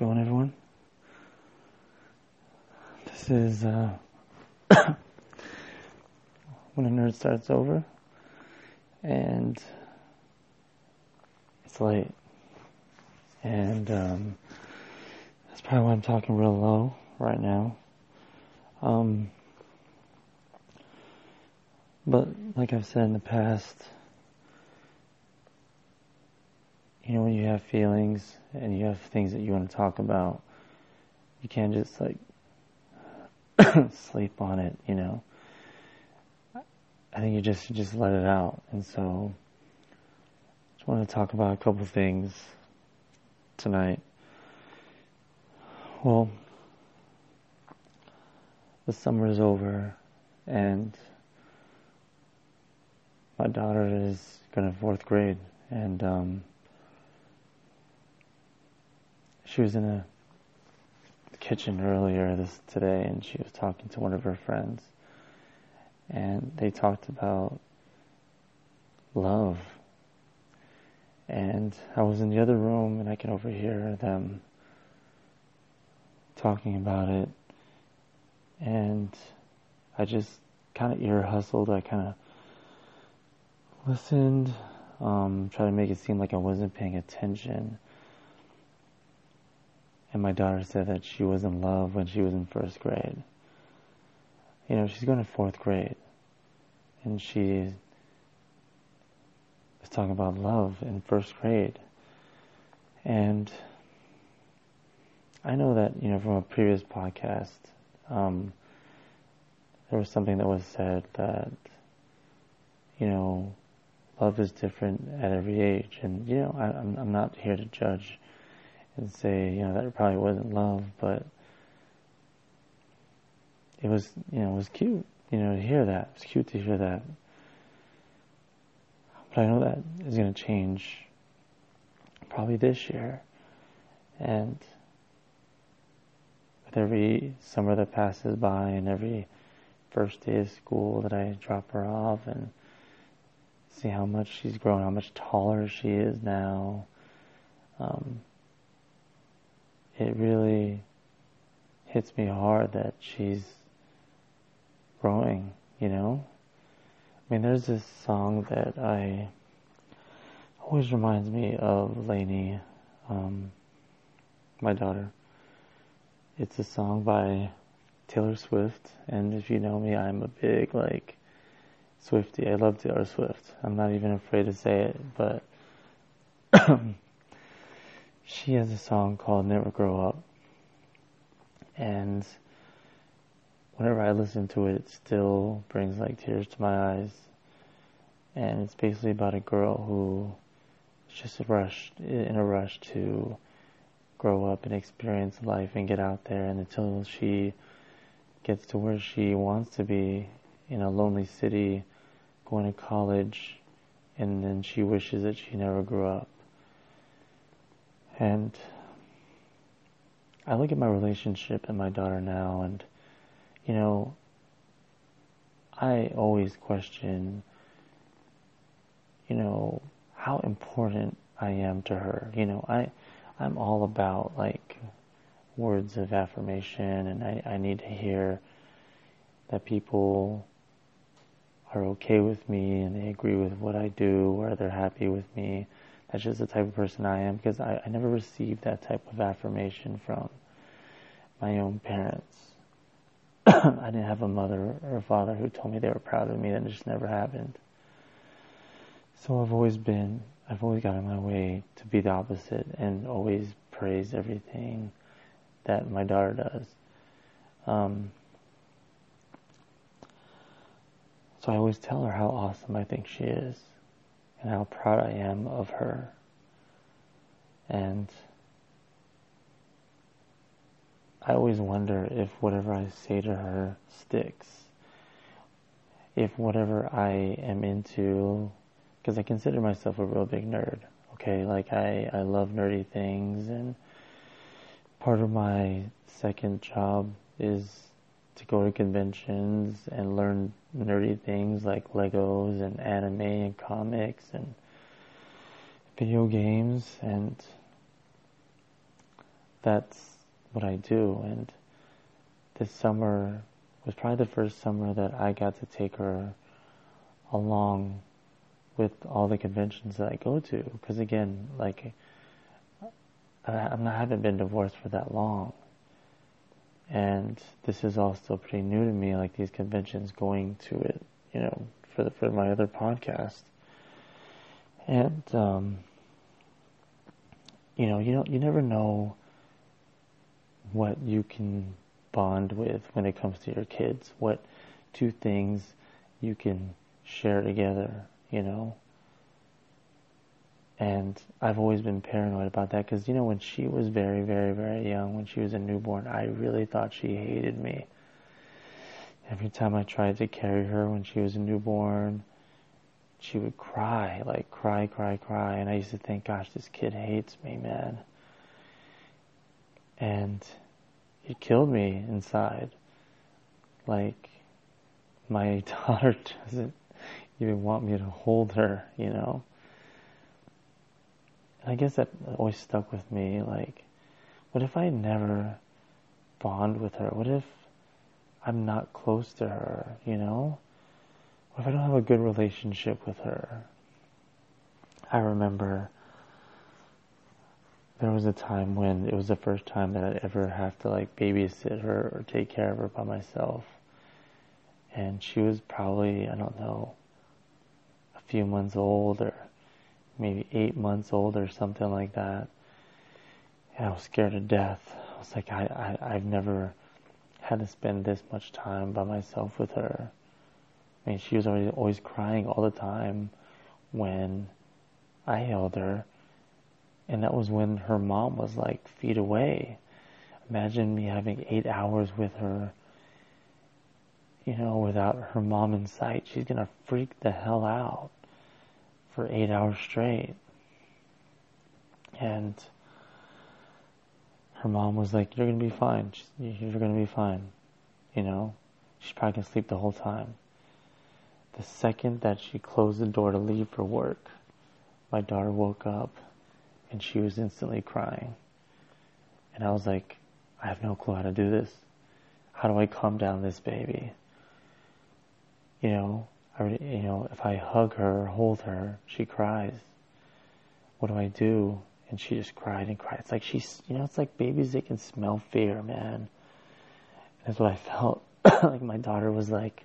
Going, everyone? This is uh, when a nerd starts over, and it's late, and um, that's probably why I'm talking real low right now. Um, but like I've said in the past, you know, when you have feelings and you have things that you want to talk about, you can't just like sleep on it, you know. I think you just just let it out, and so I just want to talk about a couple things tonight. Well, the summer is over, and my daughter is going to fourth grade, and um, she was in a kitchen earlier this today and she was talking to one of her friends. And they talked about love. And I was in the other room and I can overhear them talking about it. And I just kind of ear hustled. I kind of listened um, to make it seem like I wasn't paying attention and my daughter said that she was in love when she was in first grade. You know, she's going to fourth grade. And she was talking about love in first grade. And I know that, you know, from a previous podcast, um, there was something that was said that, you know, love is different at every age. And, you know, I, I'm, I'm not here to judge and say, you know, that probably wasn't love, but it was, you know, it was cute, you know, to hear that. It was cute to hear that. But I know that is going to change probably this year. And with every summer that passes by and every first day of school that I drop her off and see how much she's grown, how much taller she is now, um, it really hits me hard that she's growing, you know? I mean, there's this song that I always reminds me of Lainey, um, my daughter. It's a song by Taylor Swift, and if you know me, I'm a big, like, Swifty. I love Taylor Swift. I'm not even afraid to say it, but she has a song called Never Grow Up. And whenever I listen to it, it still brings like tears to my eyes. And it's basically about a girl who is just rushed in a rush to grow up and experience life and get out there and until she gets to where she wants to be in a lonely city going to college and then she wishes that she never grew up and I look at my relationship and my daughter now, and, you know, I always question, you know, how important I am to her. You know, I, I'm all about, like, words of affirmation, and I, I need to hear that people are okay with me and they agree with what I do, or they're happy with me. That's just the type of person I am because I, I never received that type of affirmation from my own parents. I didn't have a mother or a father who told me they were proud of me. That just never happened. So I've always been, I've always got in my way to be the opposite and always praise everything that my daughter does. Um, so I always tell her how awesome I think she is and how proud I am of her. And I always wonder if whatever I say to her sticks. If whatever I am into, because I consider myself a real big nerd, okay? Like, I, I love nerdy things, and part of my second job is to go to conventions and learn nerdy things like Legos and anime and comics and video games and that's what I do. And this summer was probably the first summer that I got to take her along with all the conventions that I go to. Because again, like, I, haven't been divorced for that long. And this is all still pretty new to me, like these conventions, going to it, you know, for the, for my other podcast. And, um, you know, you know, you never know what you can bond with when it comes to your kids. What two things you can share together, you know? And I've always been paranoid about that because, you know, when she was very, very, very young, when she was a newborn, I really thought she hated me. Every time I tried to carry her when she was a newborn, she would cry, like cry, cry, cry. And I used to think, gosh, this kid hates me, man. And it killed me inside. Like, my daughter doesn't even want me to hold her, you know? And I guess that always stuck with me. Like, what if I never bond with her? What if I'm not close to her, you know? What if I don't have a good relationship with her? I remember there was a time when it was the first time that I'd ever have to like babysit her or take care of her by myself. And she was probably, I don't know, a few months old or maybe eight months old or something like that. And I was scared to death. I was like, I, I, I've never had to spend this much time by myself with her. I mean, she was always, always crying all the time when I held her. And that was when her mom was like feet away. Imagine me having eight hours with her, you know, without her mom in sight. She's gonna freak the hell out for eight hours straight. And her mom was like, You're to be fine. You're going to be fine. You know, she's probably to sleep the whole time. The second that she closed the door to leave for work, my daughter woke up and she was instantly crying. And I was like, I have no clue how to do this. How do I calm down this baby? You know, I, you know, if I hug her or hold her, she cries. What do I do? And she just cried and cried. It's like she's, you know, it's like babies, they can smell fear, man. And that's what I felt. like my daughter was like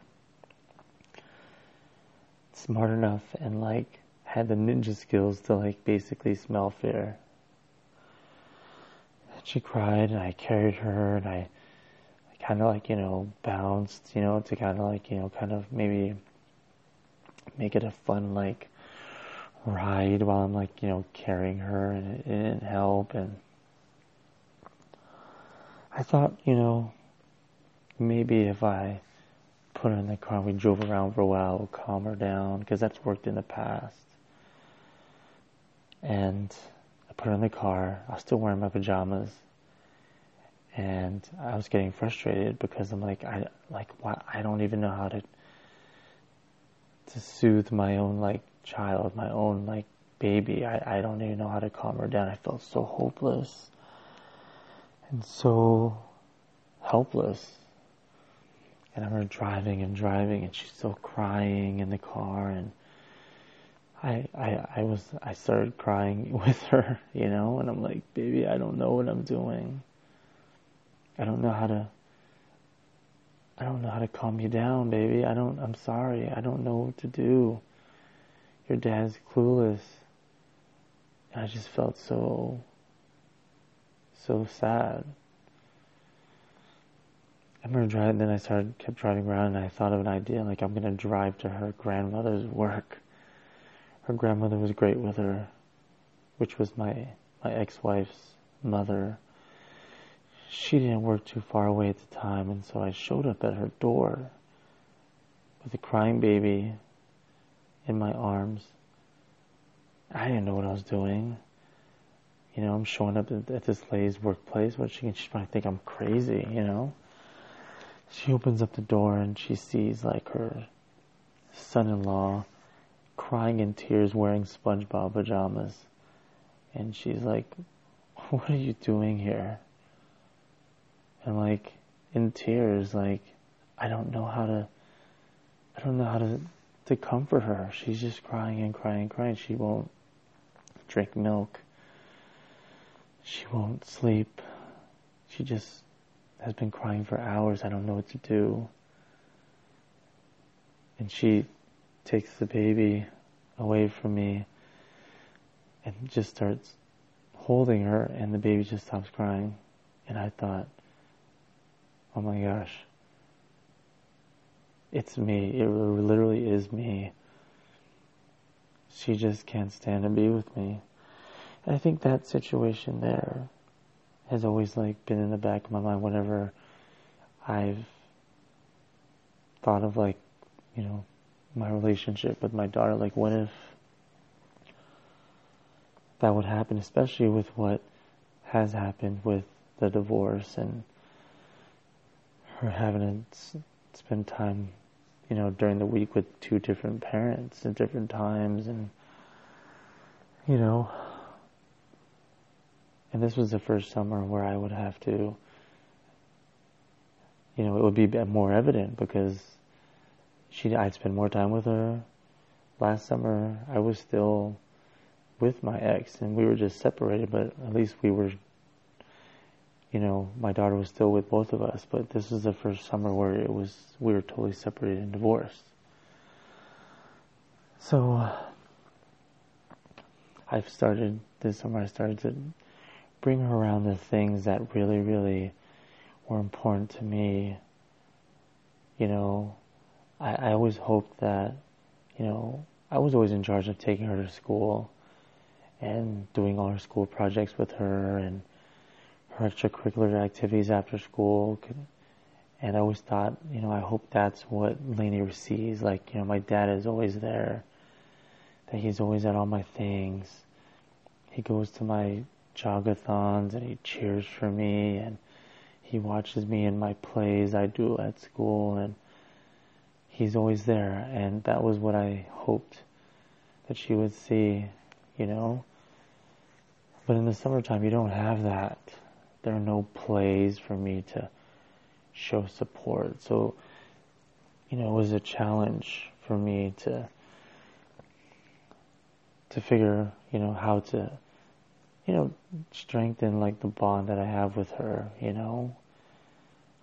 smart enough and like had the ninja skills to like basically smell fear. And she cried and I carried her and I, I kind of like, you know, bounced, you know, to kind of like, you know, kind of maybe make it a fun like ride while I'm like you know carrying her and it, didn't help. And I thought you know maybe if I put her in the car we drove around for a while calm her down because that's worked in the past. And I put her in the car. I was still wearing my pajamas. And I was getting frustrated because I'm like I like why I don't even know how to to soothe my own like child, my own like baby. I, I don't even know how to calm her down. I felt so hopeless and so helpless. And I remember driving and driving and she's still crying in the car and I, I, I was, I started crying with her, you know, and I'm like, baby, I don't know what I'm doing. I don't know how to I don't know how to calm you down, baby. I don't, I'm sorry. I don't know what to do. Your dad's clueless. And I just felt so, so sad. I remember driving, then I started, kept driving around and I thought of an idea, like I'm gonna drive to her grandmother's work. Her grandmother was great with her, which was my, my ex-wife's mother she didn't work too far away at the time, and so I showed up at her door with a crying baby in my arms. I didn't know what I was doing. You know, I'm showing up at, this lady's workplace. but she she's probably think I'm crazy. You know. She opens up the door and she sees like her son-in-law crying in tears, wearing SpongeBob pajamas, and she's like, "What are you doing here?" And like in tears, like I don't know how to, I don't know how to, to comfort her. She's just crying and crying and crying. She won't drink milk. She won't sleep. She just has been crying for hours. I don't know what to do. And she takes the baby away from me and just starts holding her and the baby just stops crying. And I thought, oh my gosh, it's me. It literally is me. She just can't stand to be with me. And I think that situation there has always like been in the back of my mind whenever I've thought of like, you know, my relationship with my daughter. Like, what if that would happen, especially with what has happened with the divorce and her having to spend time, you know, during the week with two different parents at different times and, you know, and this was the first summer where I would have to, you know, it would be more evident because she, I'd spend more time with her. Last summer, I was still with my ex and we were just separated, but at least we were you know, my daughter was still with both of us, but this was the first summer where it was, we were totally separated and divorced. So, I've started, this summer I started to bring her around the things that really, really were important to me. You know, I, I always hoped that, you know, I was always in charge of taking her to school and doing all her school projects with her and her extracurricular activities after school. And I always thought, you know, I hope that's what Lainey sees. Like, you know, my dad is always there, that he's always at all my things. He goes to my jogathons and he cheers for me and he watches me in my plays I do at school and he's always there. And that was what I hoped that she would see, you know. But in the summertime, you don't have that there are no plays for me to show support. So, you know, it was a challenge for me to to figure, you know, how to you know, strengthen like the bond that I have with her, you know.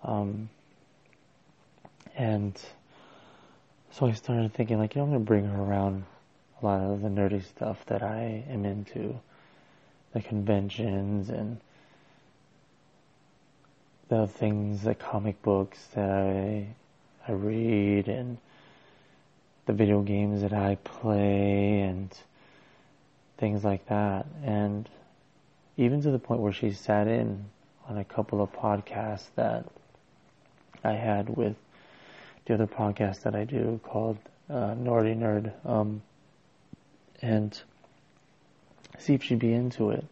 Um and so I started thinking like, you know, I'm gonna bring her around a lot of the nerdy stuff that I am into. The conventions and the things, the comic books that I I read and the video games that I play and things like that. And even to the point where she sat in on a couple of podcasts that I had with the other podcast that I do called uh, Nerd, um, and see if she'd be into it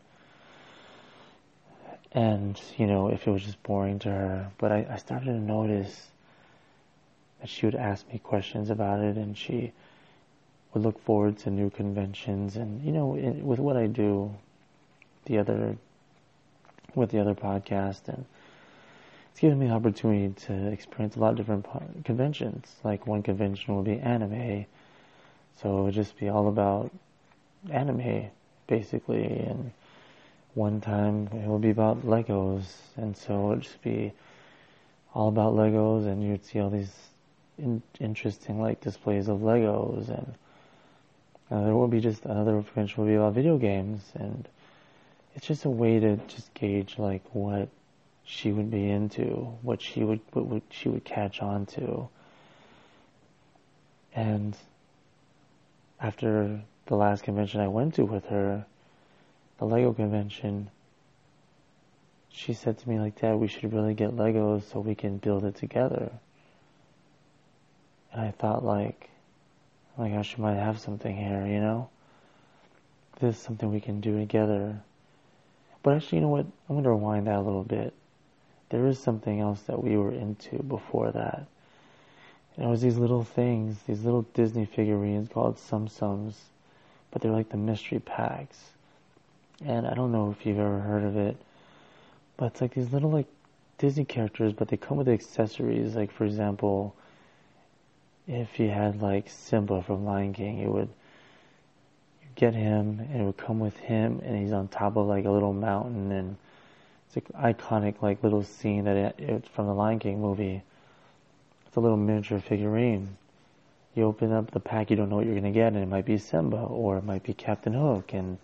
and you know if it was just boring to her. But I, I started to notice that she would ask me questions about it and she would look forward to new conventions. And you know with what I do the other with the other podcast and it's given me the opportunity to experience a lot of different conventions. Like one convention will be anime. So it would just be all about anime basically and one time it would be about Legos, and so it would just be all about Legos, and you'd see all these in- interesting like displays of Legos, and there would be just another convention would be about video games, and it's just a way to just gauge like what she would be into, what she would what would she would catch on to, and after the last convention I went to with her the Lego convention, she said to me like, Dad, we should really get Legos so we can build it together. And I thought like, oh my gosh, she might have something here, you know? This is something we can do together. But actually, you know what? I'm going to rewind that a little bit. There is something else that we were into before that. And it was these little things, these little Disney figurines called Tsum Tsums, but they're like the mystery packs and I don't know if you've ever heard of it, but it's like these little like Disney characters, but they come with accessories. Like for example, if you had like Simba from Lion King, it would get him and it would come with him and he's on top of like a little mountain and it's an iconic like little scene that it, it's from the Lion King movie. It's a little miniature figurine. You open up the pack, you don't know what you're gonna get, and it might be Simba or it might be Captain Hook, and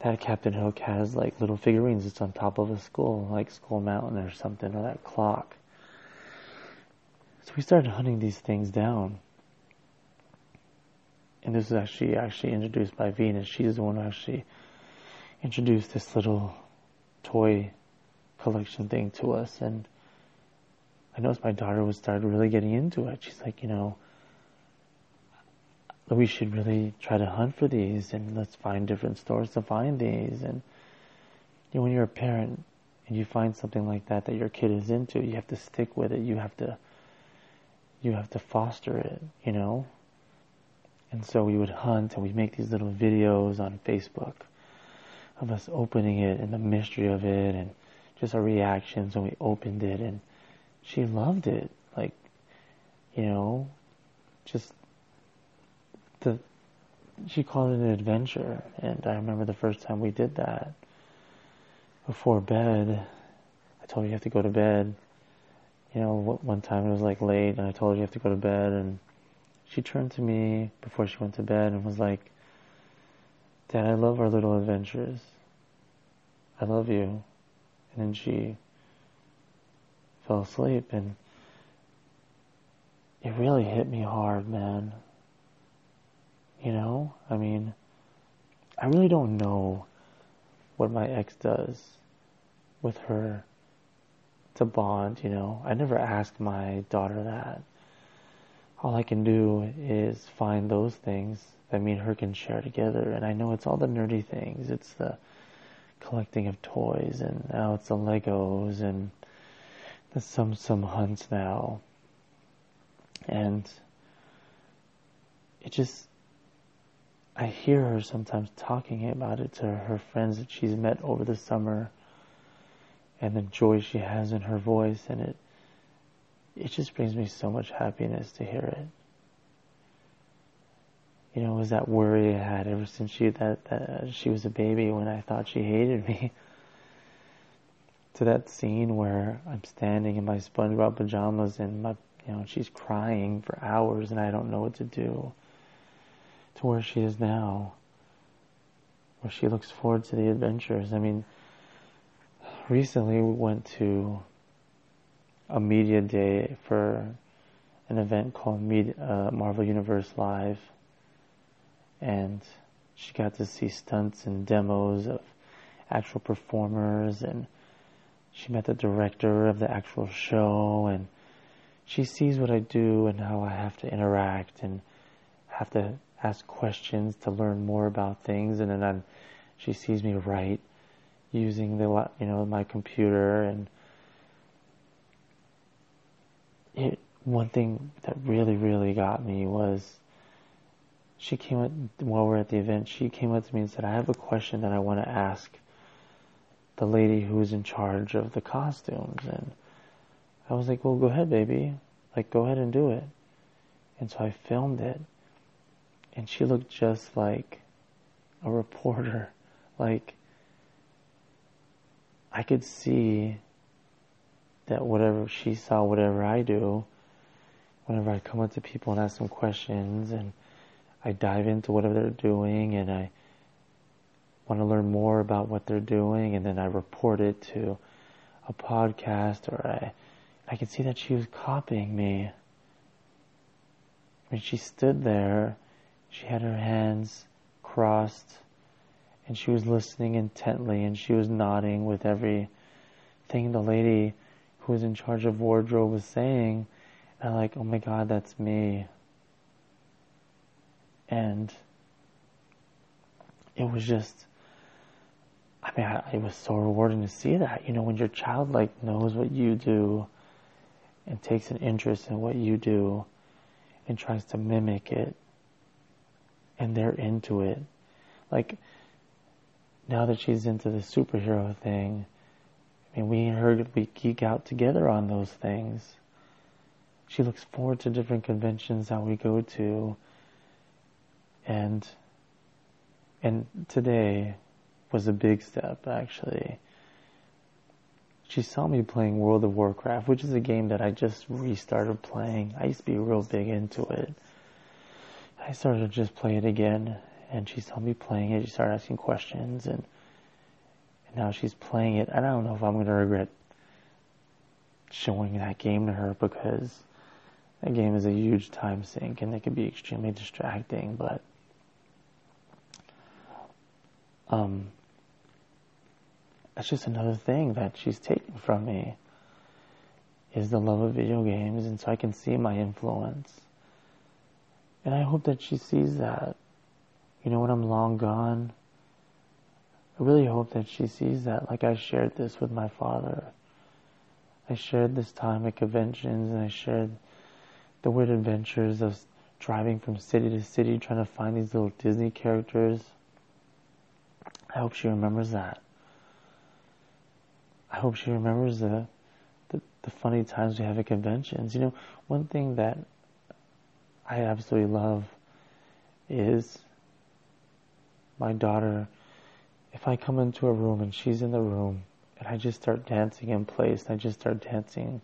that Captain Hook has like little figurines. It's on top of a skull, like Skull Mountain or something, or that clock. So we started hunting these things down. And this was actually actually introduced by Venus. She's the one who actually introduced this little toy collection thing to us and I noticed my daughter was started really getting into it. She's like, you know, we should really try to hunt for these and let's find different stores to find these and you know, when you're a parent and you find something like that that your kid is into, you have to stick with it. You have to you have to foster it, you know? And so we would hunt and we'd make these little videos on Facebook of us opening it and the mystery of it and just our reactions when we opened it and she loved it. Like, you know, just she called it an adventure. And I remember the first time we did that before bed, I told her you have to go to bed. You know, one time it was like late and I told her you have to go to bed and she turned to me before she went to bed and was like, Dad, I love our little adventures. I love you. And then she fell asleep and it really hit me hard, man. You know, I mean, I really don't know what my ex does with her to bond, you know. I never asked my daughter that. All I can do is find those things that me and her can share together. And I know it's all the nerdy things. It's the collecting of toys and now it's the Legos and the Tsum Tsum hunts now. And it just, I hear her sometimes talking about it to her friends that she's met over the summer and the joy she has in her voice and it, it just brings me so much happiness to hear it. You know, it was that worry I had ever since she that, that she was a baby when I thought she hated me. to that scene where I'm standing in my SpongeBob pajamas and my you know she's crying for hours and I don't know what to do. To where she is now, where she looks forward to the adventures. I mean, recently we went to a media day for an event called uh, Marvel Universe Live, and she got to see stunts and demos of actual performers, and she met the director of the actual show, and she sees what I do and how I have to interact and have to ask questions to learn more about things, and then I'm, she sees me write using the you know my computer and it, one thing that really, really got me was she came up, while we are at the event, she came up to me and said, I have a question that I want to ask the lady who's in charge of the costumes. And I was like, well, go ahead, baby. Like, go ahead and do it. And so I filmed it. And she looked just like a reporter. Like, I could see that whatever she saw, whatever I do, whenever I come up to people and ask them questions and I dive into whatever they're doing and I want to learn more about what they're doing and then I report it to a podcast or I, I could see that she was copying me. When she stood there, she had her hands crossed and she was listening intently and she was nodding with every thing the lady who was in charge of wardrobe was saying. And I'm like, oh my God, that's me. And it was just, I mean, I, it was so rewarding to see that. You know, when your child like knows what you do and takes an interest in what you do and tries to mimic it and they're into it. Like, now that she's into the superhero thing, I mean, we her, we geek out together on those things. She looks forward to different conventions that we go to. And, and today was a big step, actually. She saw me playing World of Warcraft, which is a game that I just restarted playing. I used to be real big into it. I started to just play it again, and she saw me playing it. She started asking questions, and, and now she's playing it. I don't know if I'm going to regret showing that game to her because that game is a huge time sink and it can be extremely distracting, but um, that's just another thing that she's taken from me is the love of video games, and so I can see my influence. And I hope that she sees that. You know, when I'm long gone, I really hope that she sees that. Like I shared this with my father. I shared this time at conventions, and I shared the weird adventures of driving from city to city trying to find these little Disney characters. I hope she remembers that. I hope she remembers the, the, the funny times we have at conventions. You know, one thing that I absolutely love is my daughter. If I come into a room and she's in the room and I just start dancing in place, I just start dancing,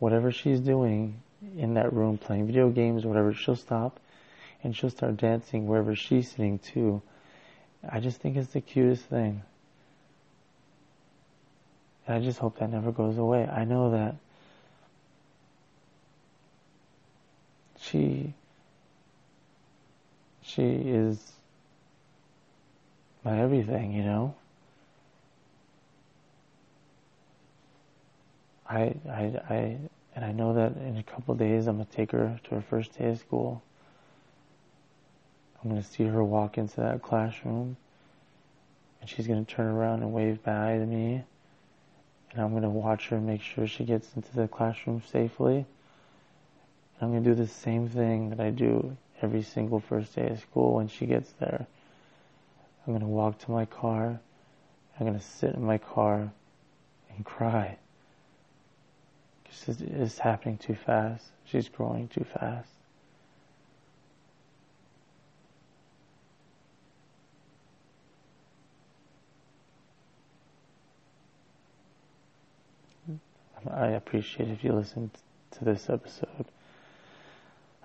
whatever she's doing in that room, playing video games, whatever, she'll stop and she'll start dancing wherever she's sitting too. I just think it's the cutest thing. And I just hope that never goes away. I know that she she is my everything, you know. I I I and I know that in a couple days I'm gonna take her to her first day of school. I'm gonna see her walk into that classroom and she's gonna turn around and wave bye to me and I'm to watch her and make sure she gets into the classroom safely. I'm going to do the same thing that I do every single first day of school when she gets there. I'm going to walk to my car. I'm going to sit in my car and cry. Because it's happening too fast. She's growing too fast. I appreciate if you listened to this episode.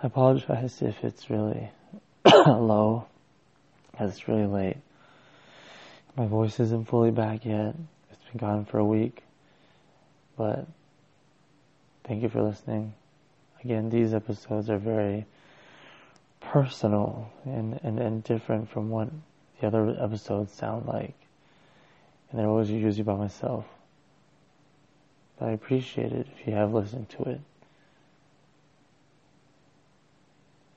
I apologize if it's really low, because it's really late. My voice isn't fully back yet. It's been gone for a week. But thank you for listening. Again, these episodes are very personal and, and, and different from what the other episodes sound like. And they're always usually by myself. But I appreciate it if you have listened to it.